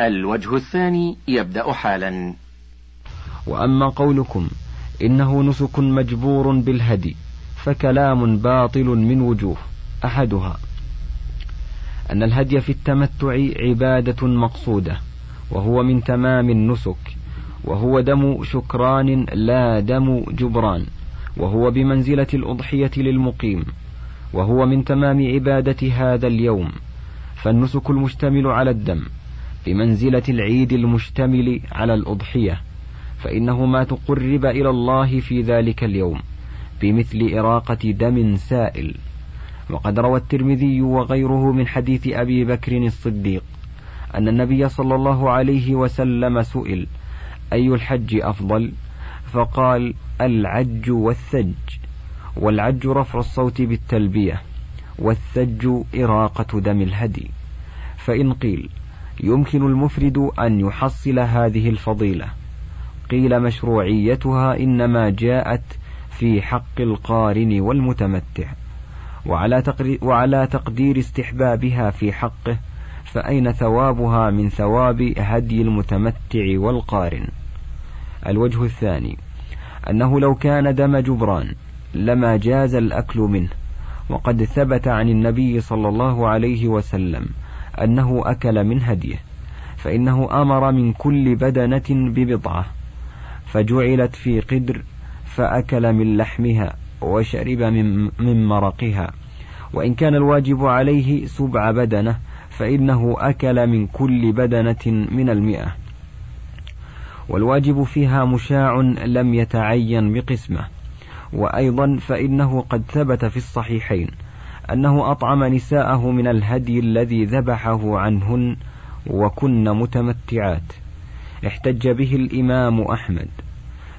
الوجه الثاني يبدأ حالا. وأما قولكم إنه نسك مجبور بالهدي فكلام باطل من وجوه أحدها. أن الهدي في التمتع عبادة مقصودة وهو من تمام النسك وهو دم شكران لا دم جبران وهو بمنزلة الأضحية للمقيم وهو من تمام عبادة هذا اليوم فالنسك المشتمل على الدم. بمنزلة العيد المشتمل على الأضحية فإنه ما تقرب إلى الله في ذلك اليوم بمثل إراقة دم سائل. وقد روى الترمذي وغيره من حديث أبي بكر الصديق أن النبي صلى الله عليه وسلم سئل أي الحج أفضل؟ فقال العج والثج. والعج رفع الصوت بالتلبية والثج إراقة دم الهدي. فإن قيل يمكن المفرد أن يحصل هذه الفضيلة. قيل مشروعيتها إنما جاءت في حق القارن والمتمتع وعلى, وعلى تقدير استحبابها في حقه فأين ثوابها من ثواب هدي المتمتع والقارن؟ الوجه الثاني أنه لو كان دم جبران لما جاز الأكل منه وقد ثبت عن النبي صلى الله عليه وسلم أنه أكل من هديه فإنه أمر من كل بدنة ببضعة فجعلت في قدر فأكل من لحمها وشرب من, من مرقها. وإن كان الواجب عليه سبع بدنة فإنه أكل من كل بدنة من المئة. والواجب فيها مشاع لم يتعين بقسمه وأيضا فإنه قد ثبت في الصحيحين. أنه أطعم نساءه من الهدي الذي ذبحه عنهن وكن متمتعات. احتج به الإمام أحمد.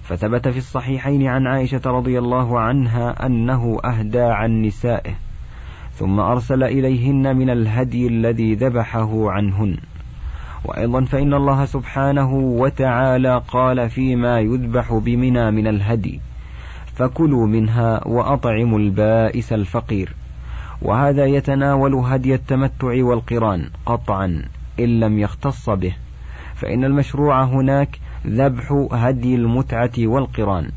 فثبت في الصحيحين عن عائشة رضي الله عنها أنه أهدى عن نسائه ثم أرسل إليهن من الهدي الذي ذبحه عنهن. وأيضا فإن الله سبحانه وتعالى قال فيما يذبح بمنى من الهدي فكلوا منها وأطعموا البائس الفقير. وهذا يتناول هدي التمتع والقران قطعا إن لم يختص به. فإن المشروع هناك ذبح هدي المتعة والقران.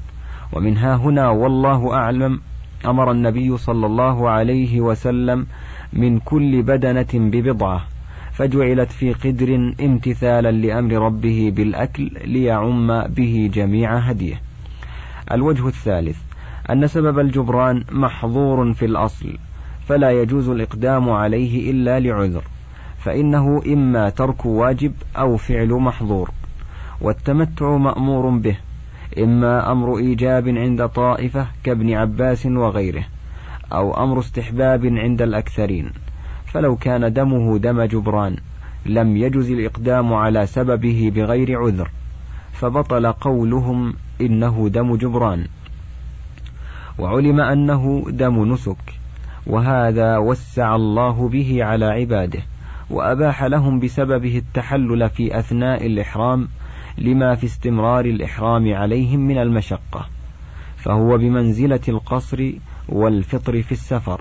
ومنها هنا والله أعلم أمر النبي صلى الله عليه وسلم من كل بدنة ببضعة فجعلت في قدر امتثالا لأمر ربه بالأكل ليعم به جميع هديه. الوجه الثالث أن سبب الجبران محظور في الأصل. فلا يجوز الإقدام عليه إلا لعذر فإنه إما ترك واجب أو فعل محظور والتمتع مأمور به إما أمر إيجاب عند طائفة كابن عباس وغيره أو أمر استحباب عند الأكثرين فلو كان دمه دم جبران لم يجز الإقدام على سببه بغير عذر فبطل قولهم إنه دم جبران. وعلم أنه دم نسك. وهذا وسع الله به على عباده وأباح لهم بسببه التحلل في أثناء الإحرام لما في استمرار الإحرام عليهم من المشقة فهو بمنزلة القصر والفطر في السفر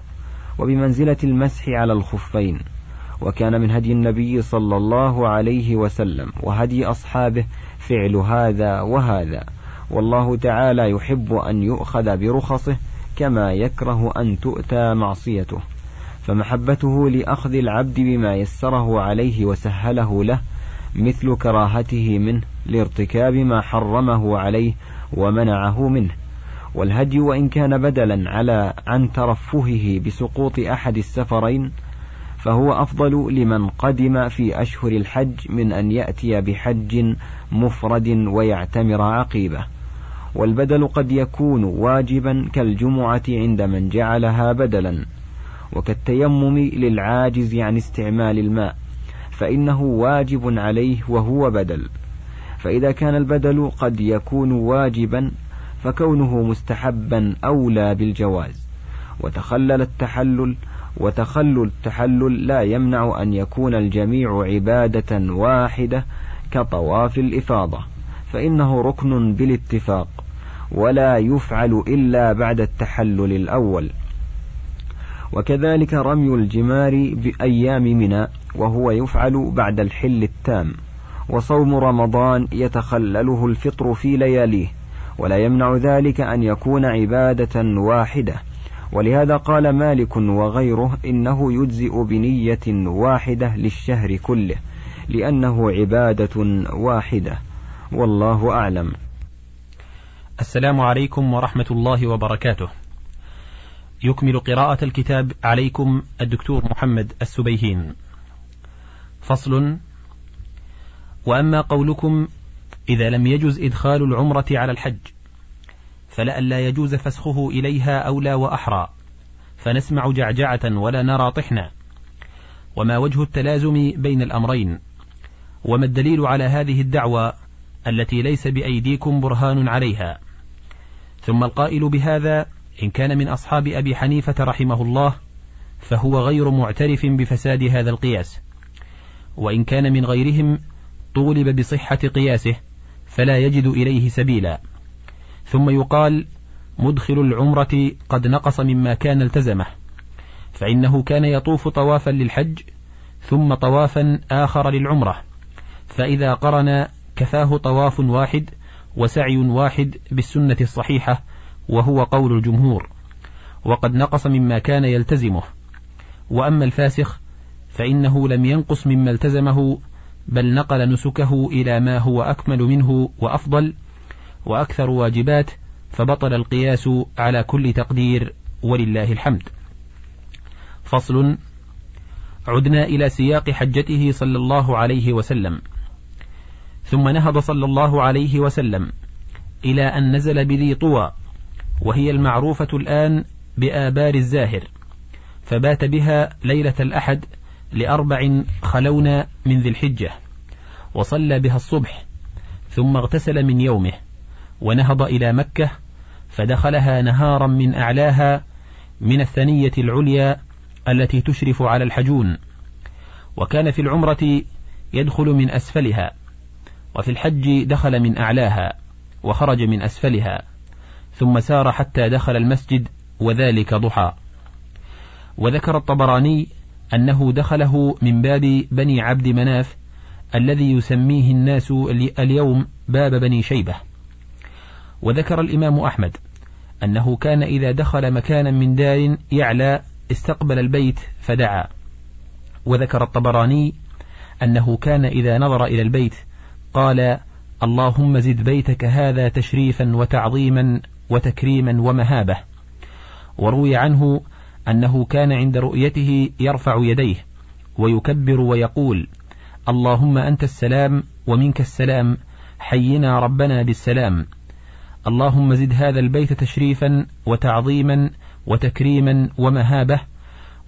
وبمنزلة المسح على الخفين وكان من هدي النبي صلى الله عليه وسلم وهدي أصحابه فعل هذا وهذا والله تعالى يحب أن يؤخذ برخصه كما يكره أن تؤتى معصيته فمحبته لأخذ العبد بما يسره عليه وسهله له مثل كراهته منه لارتكاب ما حرمه عليه ومنعه منه. والهدي وإن كان بدلا على عن ترفهه بسقوط أحد السفرين فهو أفضل لمن قدم في أشهر الحج من أن يأتي بحج مفرد ويعتمر عقيبة. والبدل قد يكون واجبا كالجمعة عند من جعلها بدلا وكالتيمم للعاجز عن استعمال الماء فإنه واجب عليه وهو بدل. فإذا كان البدل قد يكون واجبا فكونه مستحبا أولى بالجواز. وتخلل التحلل وتخلل التحلل لا يمنع أن يكون الجميع عبادة واحدة كطواف الإفاضة فإنه ركن بالاتفاق. ولا يفعل إلا بعد التحلل الأول. وكذلك رمي الجمار بأيام منى وهو يفعل بعد الحل التام. وصوم رمضان يتخلله الفطر في لياليه ولا يمنع ذلك أن يكون عبادة واحدة. ولهذا قال مالك وغيره إنه يجزئ بنية واحدة للشهر كله لأنه عبادة واحدة. والله أعلم. السلام عليكم ورحمة الله وبركاته. يكمل قراءة الكتاب عليكم الدكتور محمد السبيهين. فصل وأما قولكم إذا لم يجز إدخال العمرة على الحج فلئلا يجوز فسخه إليها أولى وأحرى فنسمع جعجعة ولا نرى طحنا. وما وجه التلازم بين الأمرين وما الدليل على هذه الدعوة التي ليس بأيديكم برهان عليها. ثم القائل بهذا إن كان من أصحاب أبي حنيفة رحمه الله فهو غير معترف بفساد هذا القياس. وإن كان من غيرهم طولب بصحة قياسه فلا يجد إليه سبيلا. ثم يقال مدخل العمرة قد نقص مما كان التزمه فإنه كان يطوف طوافا للحج ثم طوافا آخر للعمرة. فإذا قرن كفاه طواف واحد وسعي واحد بالسنة الصحيحة وهو قول الجمهور. وقد نقص مما كان يلتزمه. وأما الفاسخ فإنه لم ينقص مما التزمه بل نقل نسكه إلى ما هو أكمل منه وأفضل وأكثر واجبات فبطل القياس على كل تقدير ولله الحمد. فصل عدنا إلى سياق حجته صلى الله عليه وسلم. ثم نهض صلى الله عليه وسلم إلى أن نزل بذي طوى وهي المعروفة الآن بآبار الزاهر فبات بها ليلة الأحد لأربع خلون من ذي الحجة وصلى بها الصبح ثم اغتسل من يومه ونهض إلى مكة فدخلها نهارا من أعلاها من الثنية العليا التي تشرف على الحجون وكان في العمرة يدخل من أسفلها. وفي الحج دخل من أعلاها وخرج من أسفلها ثم سار حتى دخل المسجد وذلك ضحى. وذكر الطبراني أنه دخله من باب بني عبد مناف الذي يسميه الناس اليوم باب بني شيبة. وذكر الإمام أحمد أنه كان إذا دخل مكانا من دار يعلى استقبل البيت فدعا. وذكر الطبراني أنه كان إذا نظر إلى البيت قال اللهم زد بيتك هذا تشريفا وتعظيما وتكريما ومهابة. وروي عنه أنه كان عند رؤيته يرفع يديه ويكبر ويقول اللهم أنت السلام ومنك السلام حينا ربنا بالسلام. اللهم زد هذا البيت تشريفا وتعظيما وتكريما ومهابة.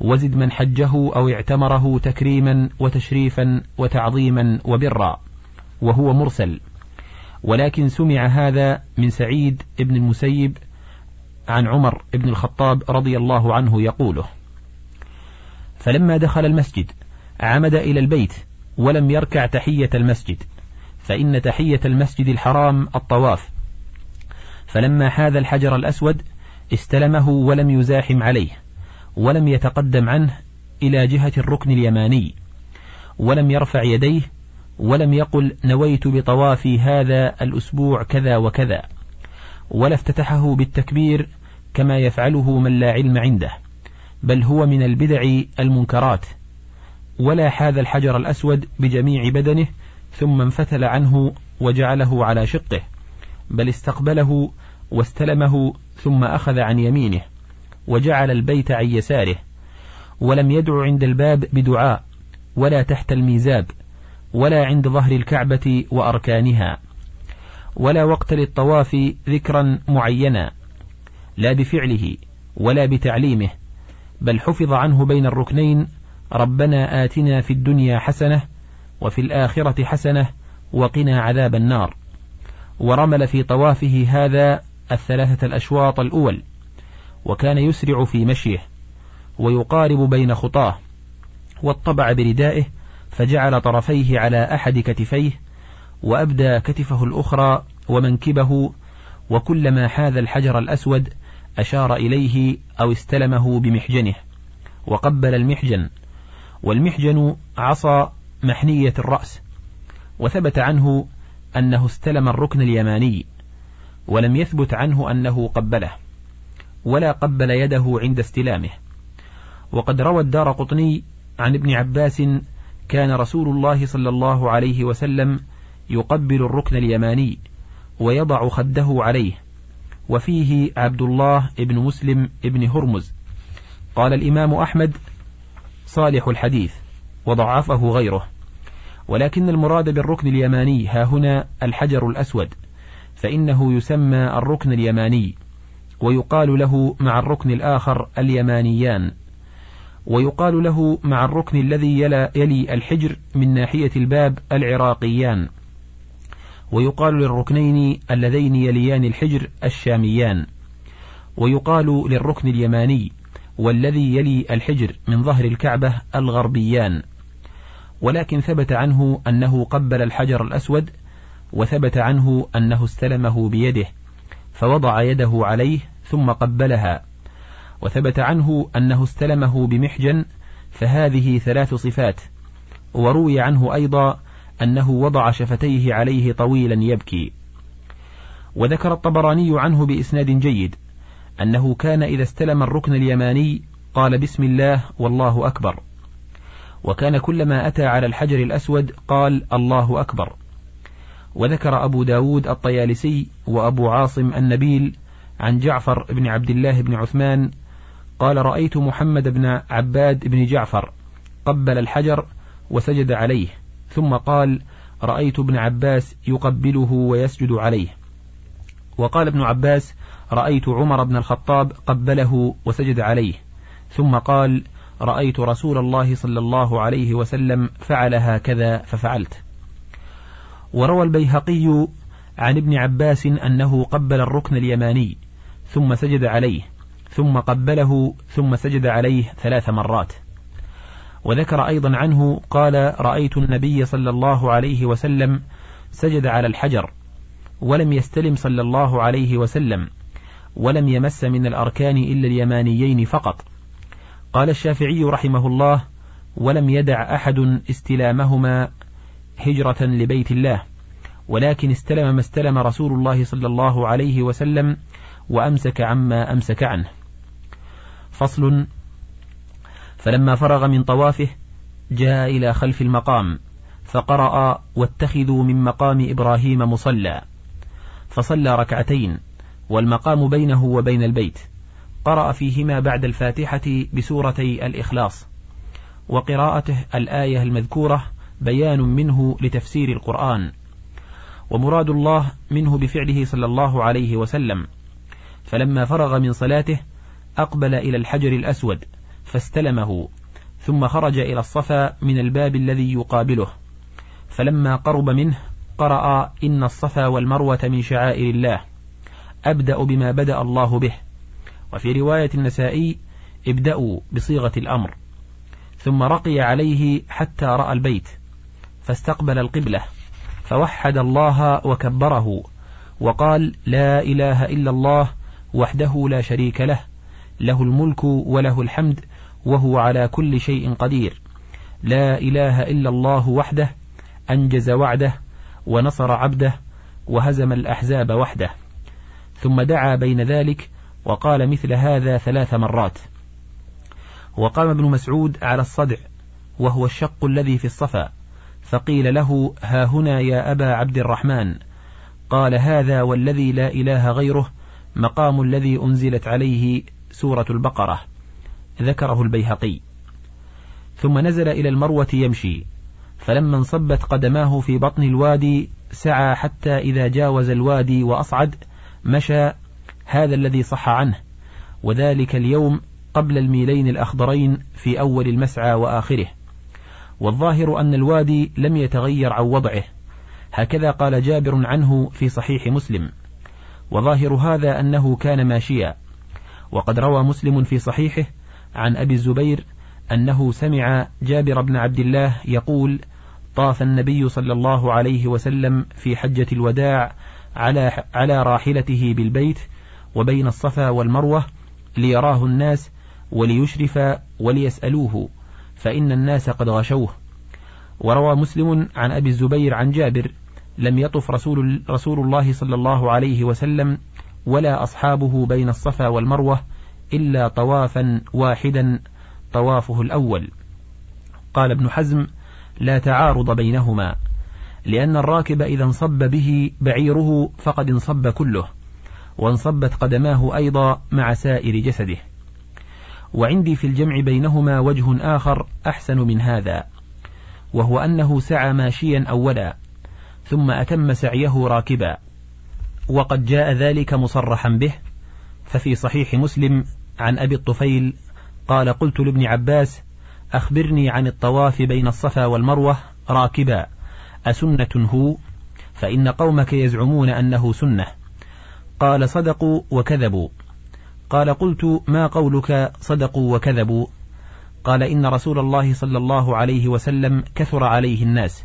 وزد من حجه أو اعتمره تكريما وتشريفا وتعظيما وبرا. وهو مرسل. ولكن سمع هذا من سعيد بن المسيب عن عمر بن الخطاب رضي الله عنه يقوله فلما دخل المسجد عمد إلى البيت ولم يركع تحية المسجد فإن تحية المسجد الحرام الطواف. فلما حاذ الحجر الأسود استلمه ولم يزاحم عليه ولم يتقدم عنه إلى جهة الركن اليماني ولم يرفع يديه ولم يقل نويت بطوافي هذا الأسبوع كذا وكذا ولا افتتحه بالتكبير كما يفعله من لا علم عنده بل هو من البدع المنكرات ولا حاذ الحجر الأسود بجميع بدنه ثم انفتل عنه وجعله على شقه بل استقبله واستلمه ثم أخذ عن يمينه وجعل البيت عن يساره ولم يدع عند الباب بدعاء ولا تحت الميزاب ولا عند ظهر الكعبة وأركانها ولا وقت للطواف ذكرا معينا لا بفعله ولا بتعليمه بل حفظ عنه بين الركنين ربنا آتنا في الدنيا حسنة وفي الآخرة حسنة وقنا عذاب النار. ورمل في طوافه هذا الثلاثة الأشواط الأول وكان يسرع في مشيه ويقارب بين خطاه واطبع بردائه فجعل طرفيه على أحد كتفيه وأبدى كتفه الأخرى ومنكبه وكلما حاذ الحجر الأسود أشار إليه أو استلمه بمحجنه وقبل المحجن والمحجن عصا محنية الرأس وثبت عنه أنه استلم الركن اليماني ولم يثبت عنه أنه قبله ولا قبل يده عند استلامه. وقد روى الدار قطني عن ابن عباس كان رسول الله صلى الله عليه وسلم يقبل الركن اليماني ويضع خده عليه وفيه عبد الله ابن مسلم ابن هرمز. قال الإمام أحمد صالح الحديث وضعفه غيره. ولكن المراد بالركن اليماني ها هنا الحجر الأسود فإنه يسمى الركن اليماني ويقال له مع الركن الآخر اليمانيان. ويقال له مع الركن الذي يلي الحجر من ناحية الباب العراقيان. ويقال للركنين اللذين يليان الحجر الشاميان. ويقال للركن اليماني والذي يلي الحجر من ظهر الكعبة الغربيان. ولكن ثبت عنه أنه قبل الحجر الأسود وثبت عنه أنه استلمه بيده فوضع يده عليه ثم قبلها. وثبت عنه أنه استلمه بمحجن فهذه ثلاث صفات. وروي عنه أيضا أنه وضع شفتيه عليه طويلا يبكي. وذكر الطبراني عنه بإسناد جيد أنه كان إذا استلم الركن اليماني قال بسم الله والله أكبر. وكان كلما أتى على الحجر الأسود قال الله أكبر. وذكر أبو داود الطيالسي وأبو عاصم النبيل عن جعفر بن عبد الله بن عثمان قال رأيت محمد بن عباد بن جعفر قبل الحجر وسجد عليه. ثم قال رأيت ابن عباس يقبله ويسجد عليه. وقال ابن عباس رأيت عمر بن الخطاب قبله وسجد عليه. ثم قال رأيت رسول الله صلى الله عليه وسلم فعل هكذا ففعلت. وروى البيهقي عن ابن عباس أنه قبل الركن اليماني ثم سجد عليه. ثم قبله ثم سجد عليه ثلاث مرات. وذكر أيضا عنه قال رأيت النبي صلى الله عليه وسلم سجد على الحجر ولم يستلم صلى الله عليه وسلم ولم يمس من الأركان إلا اليمانيين فقط. قال الشافعي رحمه الله ولم يدع أحد استلامهما هجرة لبيت الله ولكن استلم ما استلم رسول الله صلى الله عليه وسلم وأمسك عما أمسك عنه. فصل. فلما فرغ من طوافه جاء إلى خلف المقام فقرأ واتخذوا من مقام إبراهيم مصلى. فصلى ركعتين والمقام بينه وبين البيت. قرأ فيهما بعد الفاتحة بسورتي الإخلاص. وقراءته الآية المذكورة بيان منه لتفسير القرآن. ومراد الله منه بفعله صلى الله عليه وسلم. فلما فرغ من صلاته أقبل إلى الحجر الأسود فاستلمه ثم خرج إلى الصفا من الباب الذي يقابله. فلما قرب منه قرأ إن الصفا والمروة من شعائر الله. أبدأ بما بدأ الله به. وفي رواية النسائي ابدأوا بصيغة الأمر. ثم رقي عليه حتى رأى البيت فاستقبل القبلة فوحد الله وكبره وقال لا إله إلا الله وحده لا شريك له. له الملك وله الحمد وهو على كل شيء قدير. لا إله إلا الله وحده أنجز وعده ونصر عبده وهزم الأحزاب وحده. ثم دعا بين ذلك وقال مثل هذا ثلاث مرات. وقام ابن مسعود على الصدع وهو الشق الذي في الصفا. فقيل له ها هنا يا أبا عبد الرحمن. قال هذا والذي لا إله غيره مقام الذي أنزلت عليه سورة البقرة ذكره البيهقي. ثم نزل إلى المروة يمشي فلما انصبت قدماه في بطن الوادي سعى حتى إذا جاوز الوادي وأصعد مشى هذا الذي صح عنه وذلك اليوم قبل الميلين الأخضرين في أول المسعى وآخره. والظاهر أن الوادي لم يتغير عن وضعه. هكذا قال جابر عنه في صحيح مسلم. وظاهر هذا أنه كان ماشيا. وقد روى مسلم في صحيحه عن أبي الزبير أنه سمع جابر بن عبد الله يقول طاف النبي صلى الله عليه وسلم في حجة الوداع على على راحلته بالبيت وبين الصفا والمروة ليراه الناس وليشرف وليسألوه فإن الناس قد غشوه. وروى مسلم عن أبي الزبير عن جابر لم يطف رسول, رسول الله صلى الله عليه وسلم ولا أصحابه بين الصفا والمروة إلا طوافا واحدا طوافه الأول. قال ابن حزم لا تعارض بينهما لأن الراكب إذا انصب به بعيره فقد انصب كله وانصبت قدماه أيضا مع سائر جسده. وعندي في الجمع بينهما وجه آخر أحسن من هذا وهو أنه سعى ماشيا أولا ثم أتم سعيه راكبا. وقد جاء ذلك مصرحا به ففي صحيح مسلم عن أبي الطفيل قال قلت لابن عباس أخبرني عن الطواف بين الصفا والمروة راكبا أسنة هو؟ فإن قومك يزعمون أنه سنة. قال صدقوا وكذبوا. قال قلت ما قولك صدقوا وكذبوا؟ قال إن رسول الله صلى الله عليه وسلم كثر عليه الناس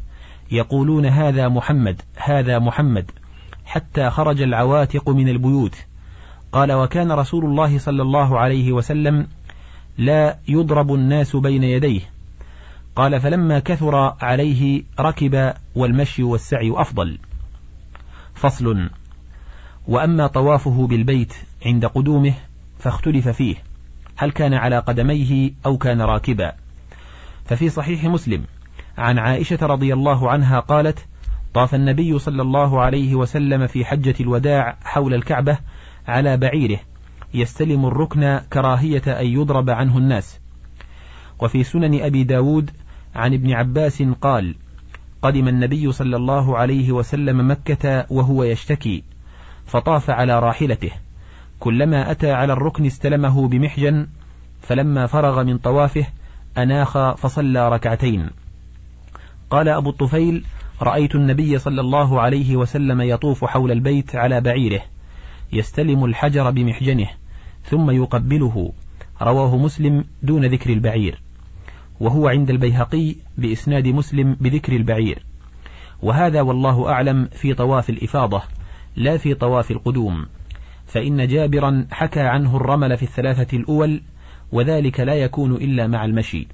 يقولون هذا محمد هذا محمد. حتى خرج العواتق من البيوت. قال وكان رسول الله صلى الله عليه وسلم لا يضرب الناس بين يديه. قال فلما كثر عليه ركب والمشي والسعي أفضل. فصل وأما طوافه بالبيت عند قدومه فاختلف فيه هل كان على قدميه أو كان راكبا. ففي صحيح مسلم عن عائشة رضي الله عنها قالت طاف النبي صلى الله عليه وسلم في حجة الوداع حول الكعبة على بعيره يستلم الركن كراهية أن يضرب عنه الناس. وفي سنن أبي داود عن ابن عباس قال قدم النبي صلى الله عليه وسلم مكة وهو يشتكي فطاف على راحلته. كلما أتى على الركن استلمه بمحجن فلما فرغ من طوافه أناخ فصلى ركعتين. قال أبو الطفيل رأيت النبي صلى الله عليه وسلم يطوف حول البيت على بعيره يستلم الحجر بمحجنه ثم يقبله. رواه مسلم دون ذكر البعير. وهو عند البيهقي بإسناد مسلم بذكر البعير. وهذا والله أعلم في طواف الإفاضة لا في طواف القدوم. فإن جابرا حكى عنه الرمل في الثلاثة الأول وذلك لا يكون إلا مع المشي.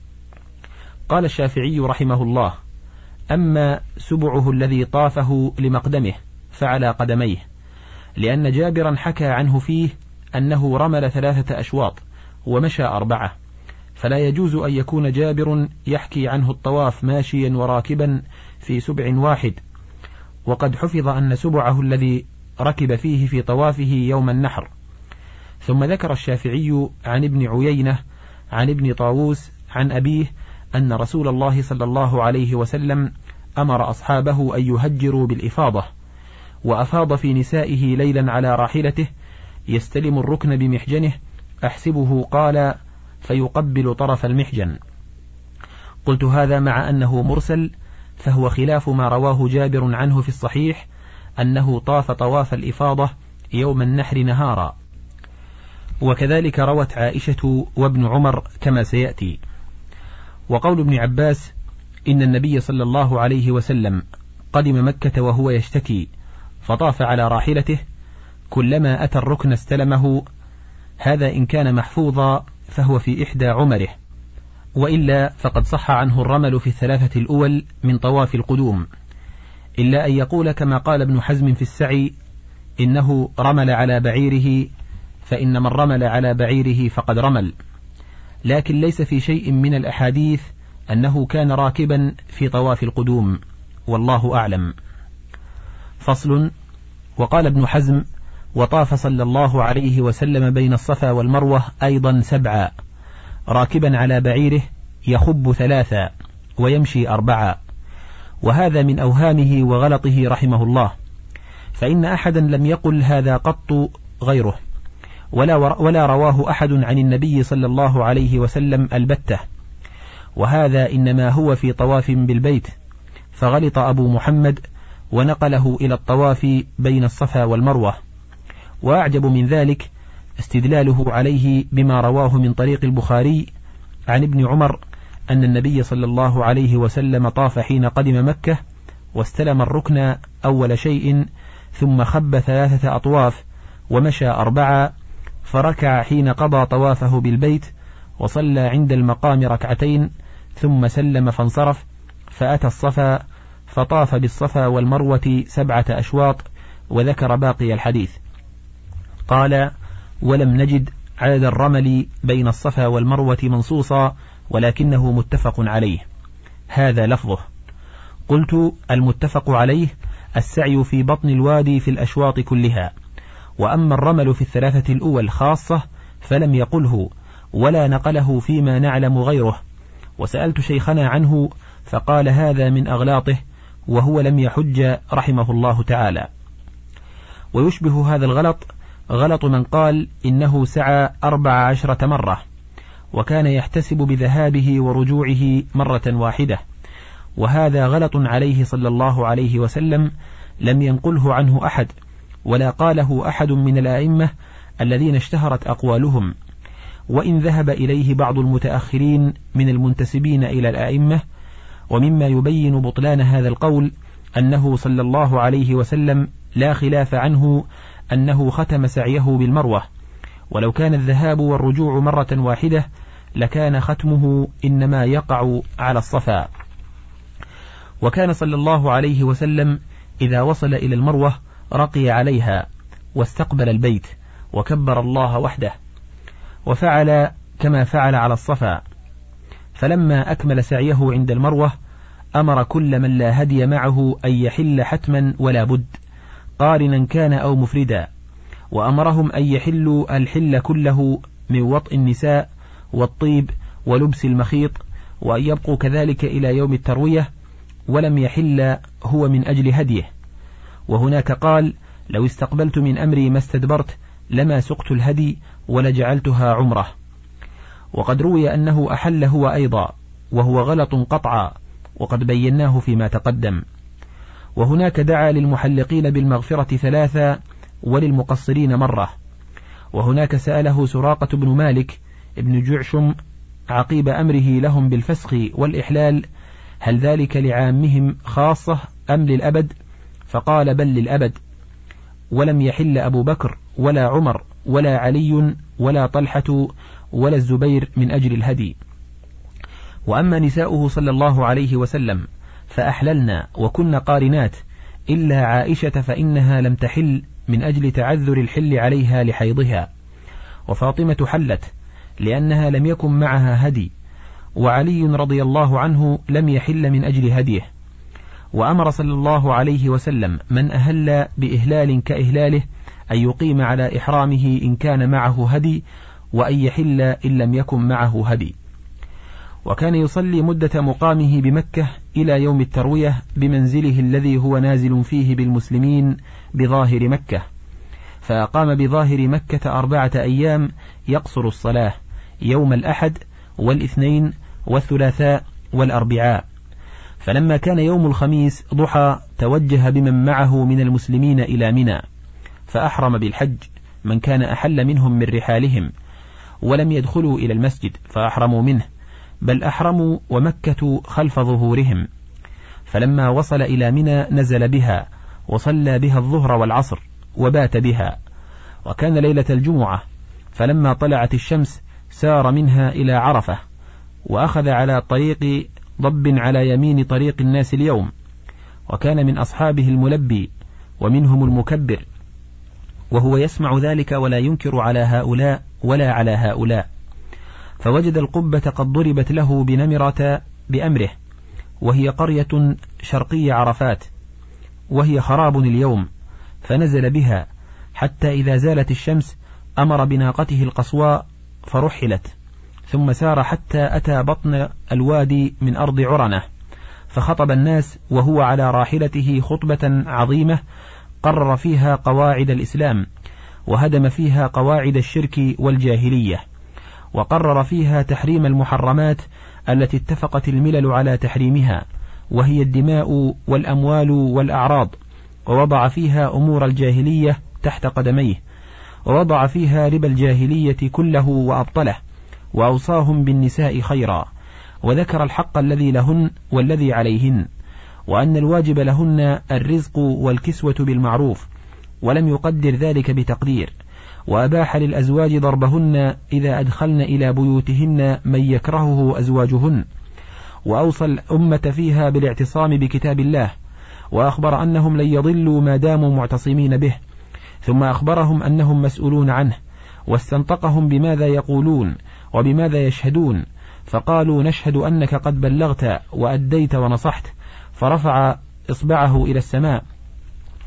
قال الشافعي رحمه الله أما سبعه الذي طافه لمقدمه فعلى قدميه لأن جابرا حكى عنه فيه أنه رمل ثلاثة أشواط ومشى أربعة فلا يجوز أن يكون جابر يحكي عنه الطواف ماشيا وراكبا في سبع واحد. وقد حفظ أن سبعه الذي ركب فيه في طوافه يوم النحر. ثم ذكر الشافعي عن ابن عيينة عن ابن طاووس عن أبيه أن رسول الله صلى الله عليه وسلم أمر أصحابه أن يهجروا بالإفاضة وأفاض في نسائه ليلا على راحلته يستلم الركن بمحجنه أحسبه قال فيقبل طرف المحجن. قلت هذا مع أنه مرسل فهو خلاف ما رواه جابر عنه في الصحيح أنه طاف طواف الإفاضة يوم النحر نهارا. وكذلك روت عائشة وابن عمر كما سيأتي. وقول ابن عباس إن النبي صلى الله عليه وسلم قدم مكة وهو يشتكي فطاف على راحلته كلما أتى الركن استلمه هذا إن كان محفوظا فهو في إحدى عمره وإلا فقد صح عنه الرمل في الثلاثة الأول من طواف القدوم إلا أن يقول كما قال ابن حزم في السعي إنه رمل على بعيره فإن من رمل على بعيره فقد رمل. لكن ليس في شيء من الأحاديث أنه كان راكبا في طواف القدوم والله أعلم. فصل وقال ابن حزم وطاف صلى الله عليه وسلم بين الصفا والمروة أيضا سبعا راكبا على بعيره يخب ثلاثا ويمشي أربعا. وهذا من أوهامه وغلطه رحمه الله فإن أحدا لم يقل هذا قط غيره. ولا, ولا رواه أحد عن النبي صلى الله عليه وسلم البتة. وهذا إنما هو في طواف بالبيت. فغلط أبو محمد ونقله إلى الطواف بين الصفا والمروة. وأعجب من ذلك استدلاله عليه بما رواه من طريق البخاري عن ابن عمر أن النبي صلى الله عليه وسلم طاف حين قدم مكة واستلم الركن أول شيء ثم خب ثلاثة أطواف ومشى أربعة فركع حين قضى طوافه بالبيت وصلى عند المقام ركعتين ثم سلم فانصرف فأتى الصفا فطاف بالصفا والمروة سبعة أشواط وذكر باقي الحديث. قال ولم نجد عدد الرمل بين الصفا والمروة منصوصا ولكنه متفق عليه. هذا لفظه. قلت المتفق عليه السعي في بطن الوادي في الأشواط كلها. وأما الرمل في الثلاثة الأول خاصة فلم يقله ولا نقله فيما نعلم غيره. وسألت شيخنا عنه فقال هذا من أغلاطه وهو لم يحج رحمه الله تعالى. ويشبه هذا الغلط غلط من قال إنه سعى أربع عشرة مرة وكان يحتسب بذهابه ورجوعه مرة واحدة. وهذا غلط عليه صلى الله عليه وسلم لم ينقله عنه أحد. ولا قاله أحد من الآئمة الذين اشتهرت أقوالهم. وإن ذهب إليه بعض المتأخرين من المنتسبين إلى الآئمة ومما يبين بطلان هذا القول أنه صلى الله عليه وسلم لا خلاف عنه أنه ختم سعيه بالمروة. ولو كان الذهاب والرجوع مرة واحدة لكان ختمه إنما يقع على الصفا. وكان صلى الله عليه وسلم إذا وصل إلى المروة رقي عليها واستقبل البيت وكبر الله وحده وفعل كما فعل على الصفا. فلما أكمل سعيه عند المروة أمر كل من لا هدي معه أن يحل حتما ولا بد قارنا كان أو مفردا وأمرهم أن يحلوا الحل كله من وطء النساء والطيب ولبس المخيط وأن يبقوا كذلك إلى يوم التروية ولم يحل هو من أجل هديه. وهناك قال لو استقبلت من أمري ما استدبرت لما سقت الهدي ولجعلتها عمرة. وقد روي أنه أحل هو أيضا وهو غلط قطعا وقد بيناه فيما تقدم. وهناك دعا للمحلقين بالمغفرة ثلاثة وللمقصرين مرة. وهناك سأله سراقة بن مالك ابن جعشم عقيب أمره لهم بالفسخ والإحلال هل ذلك لعامهم خاصة أم للأبد؟ فقال بل للأبد ولم يحل أبو بكر ولا عمر ولا علي ولا طلحة ولا الزبير من أجل الهدي. وأما نساؤه صلى الله عليه وسلم فأحللنا وكن قارنات إلا عائشة فإنها لم تحل من أجل تعذر الحل عليها لحيضها. وفاطمة حلت لأنها لم يكن معها هدي وعلي رضي الله عنه لم يحل من أجل هديه. وأمر صلى الله عليه وسلم من أهل بإهلال كإهلاله أن يقيم على إحرامه إن كان معه هدي وأن يحل إن لم يكن معه هدي. وكان يصلي مدة مقامه بمكة إلى يوم التروية بمنزله الذي هو نازل فيه بالمسلمين بظاهر مكة. فأقام بظاهر مكة أربعة أيام يقصر الصلاة يوم الأحد والاثنين والثلاثاء والأربعاء. فلما كان يوم الخميس ضحى توجه بمن معه من المسلمين إلى منى فأحرم بالحج من كان أحل منهم من رحالهم ولم يدخلوا إلى المسجد فأحرموا منه بل أحرموا ومكة خلف ظهورهم. فلما وصل إلى منى نزل بها وصلى بها الظهر والعصر وبات بها وكان ليلة الجمعة فلما طلعت الشمس سار منها إلى عرفة وأخذ على طريق ضب على يمين طريق الناس اليوم وكان من أصحابه الملبي ومنهم المكبر وهو يسمع ذلك ولا ينكر على هؤلاء ولا على هؤلاء. فوجد القبة قد ضربت له بنمرة بأمره وهي قرية شرقي عرفات وهي خراب اليوم فنزل بها حتى إذا زالت الشمس أمر بناقته القصواء فرحلت ثم سار حتى أتى بطن الوادي من أرض عرنة فخطب الناس وهو على راحلته خطبة عظيمة قرر فيها قواعد الإسلام وهدم فيها قواعد الشرك والجاهلية وقرر فيها تحريم المحرمات التي اتفقت الملل على تحريمها وهي الدماء والأموال والأعراض ووضع فيها أمور الجاهلية تحت قدميه ووضع فيها ربا الجاهلية كله وأبطله. وأوصاهم بالنساء خيرا وذكر الحق الذي لهن والذي عليهن وأن الواجب لهن الرزق والكسوة بالمعروف ولم يقدر ذلك بتقدير وأباح للأزواج ضربهن إذا أدخلن إلى بيوتهن من يكرهه أزواجهن وأوصى الأمة فيها بالاعتصام بكتاب الله وأخبر أنهم لن يضلوا ما داموا معتصمين به ثم أخبرهم أنهم مسؤولون عنه واستنطقهم بماذا يقولون وبماذا يشهدون؟ فقالوا نشهد أنك قد بلغت وأديت ونصحت فرفع إصبعه إلى السماء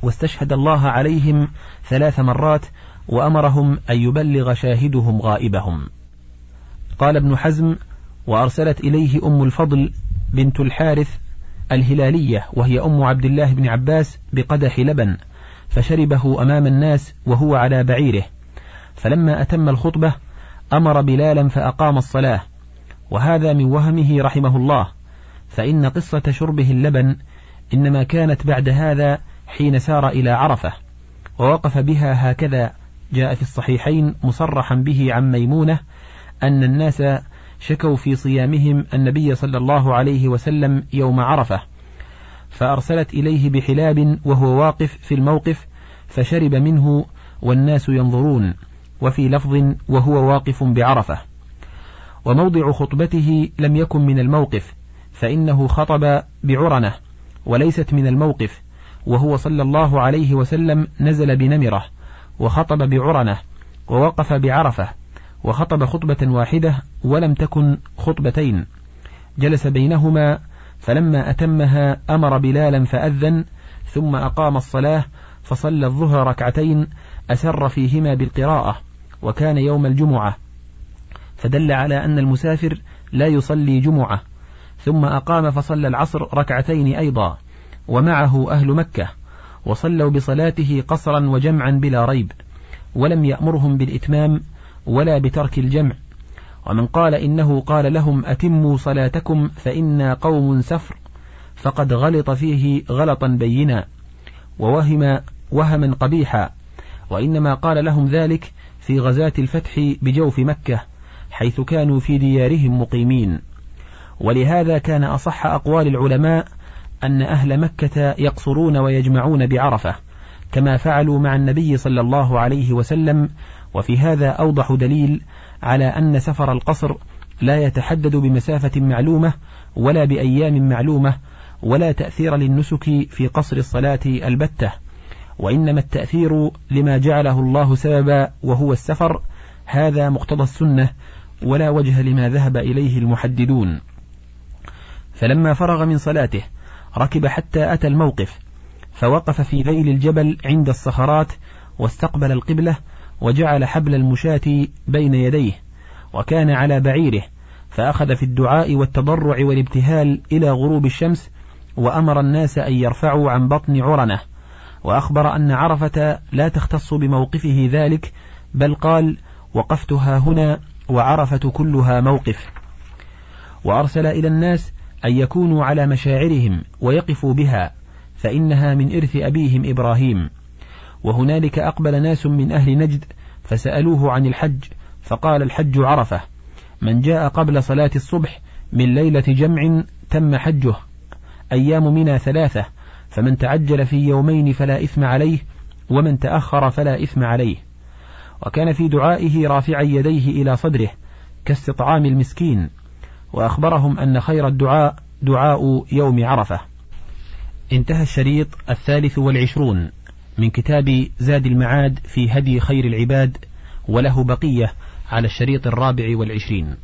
واستشهد الله عليهم ثلاث مرات وأمرهم أن يبلغ شاهدهم غائبهم. قال ابن حزم وأرسلت إليه أم الفضل بنت الحارث الهلالية وهي أم عبد الله بن عباس بقدح لبن فشربه أمام الناس وهو على بعيره. فلما أتم الخطبة أمر بلالا فأقام الصلاة. وهذا من وهمه رحمه الله. فإن قصة شربه اللبن إنما كانت بعد هذا حين سار إلى عرفة ووقف بها هكذا جاء في الصحيحين مصرحا به عن ميمونة أن الناس شكوا في صيامهم النبي صلى الله عليه وسلم يوم عرفة فأرسلت إليه بحلاب وهو واقف في الموقف فشرب منه والناس ينظرون. وفي لفظ وهو واقف بعرفة. وموضع خطبته لم يكن من الموقف فإنه خطب بعرنة وليست من الموقف وهو صلى الله عليه وسلم نزل بنمرة وخطب بعرنة ووقف بعرفة وخطب خطبة واحدة ولم تكن خطبتين. جلس بينهما فلما أتمها أمر بلالا فأذن ثم أقام الصلاة فصلى الظهر ركعتين أسر فيهما بالقراءة. وكان يوم الجمعة. فدل على أن المسافر لا يصلي جمعة. ثم أقام فصلى العصر ركعتين أيضا ومعه أهل مكة وصلوا بصلاته قصرا وجمعا بلا ريب ولم يأمرهم بالإتمام ولا بترك الجمع. ومن قال إنه قال لهم أتموا صلاتكم فإنا قوم سفر فقد غلط فيه غلطا بينا ووهم وهما قبيحا. وإنما قال لهم ذلك في غزاة الفتح بجوف مكة حيث كانوا في ديارهم مقيمين. ولهذا كان أصح أقوال العلماء أن أهل مكة يقصرون ويجمعون بعرفة كما فعلوا مع النبي صلى الله عليه وسلم. وفي هذا أوضح دليل على أن سفر القصر لا يتحدد بمسافة معلومة ولا بأيام معلومة ولا تأثير للنسك في قصر الصلاة البتة. وإنما التأثير لما جعله الله سببا وهو السفر هذا مقتضى السنة ولا وجه لما ذهب إليه المحددون. فلما فرغ من صلاته ركب حتى أتى الموقف فوقف في ذيل الجبل عند الصخرات واستقبل القبلة وجعل حبل المشاة بين يديه وكان على بعيره فأخذ في الدعاء والتضرع والابتهال إلى غروب الشمس وأمر الناس أن يرفعوا عن بطن عرنة. وأخبر أن عرفة لا تختص بموقفه ذلك بل قال وقفتها هنا وعرفة كلها موقف. وأرسل إلى الناس أن يكونوا على مشاعرهم ويقفوا بها فإنها من إرث أبيهم إبراهيم. وهنالك أقبل ناس من أهل نجد فسألوه عن الحج فقال الحج عرفة. من جاء قبل صلاة الصبح من ليلة جمع تم حجه أيام منى ثلاثة. فمن تعجل في يومين فلا إثم عليه ومن تأخر فلا إثم عليه. وكان في دعائه رافعا يديه إلى صدره كاستطعام المسكين وأخبرهم أن خير الدعاء دعاء يوم عرفة. انتهى الشريط الثالث والعشرون من كتاب زاد المعاد في هدي خير العباد وله بقية على الشريط الرابع والعشرين.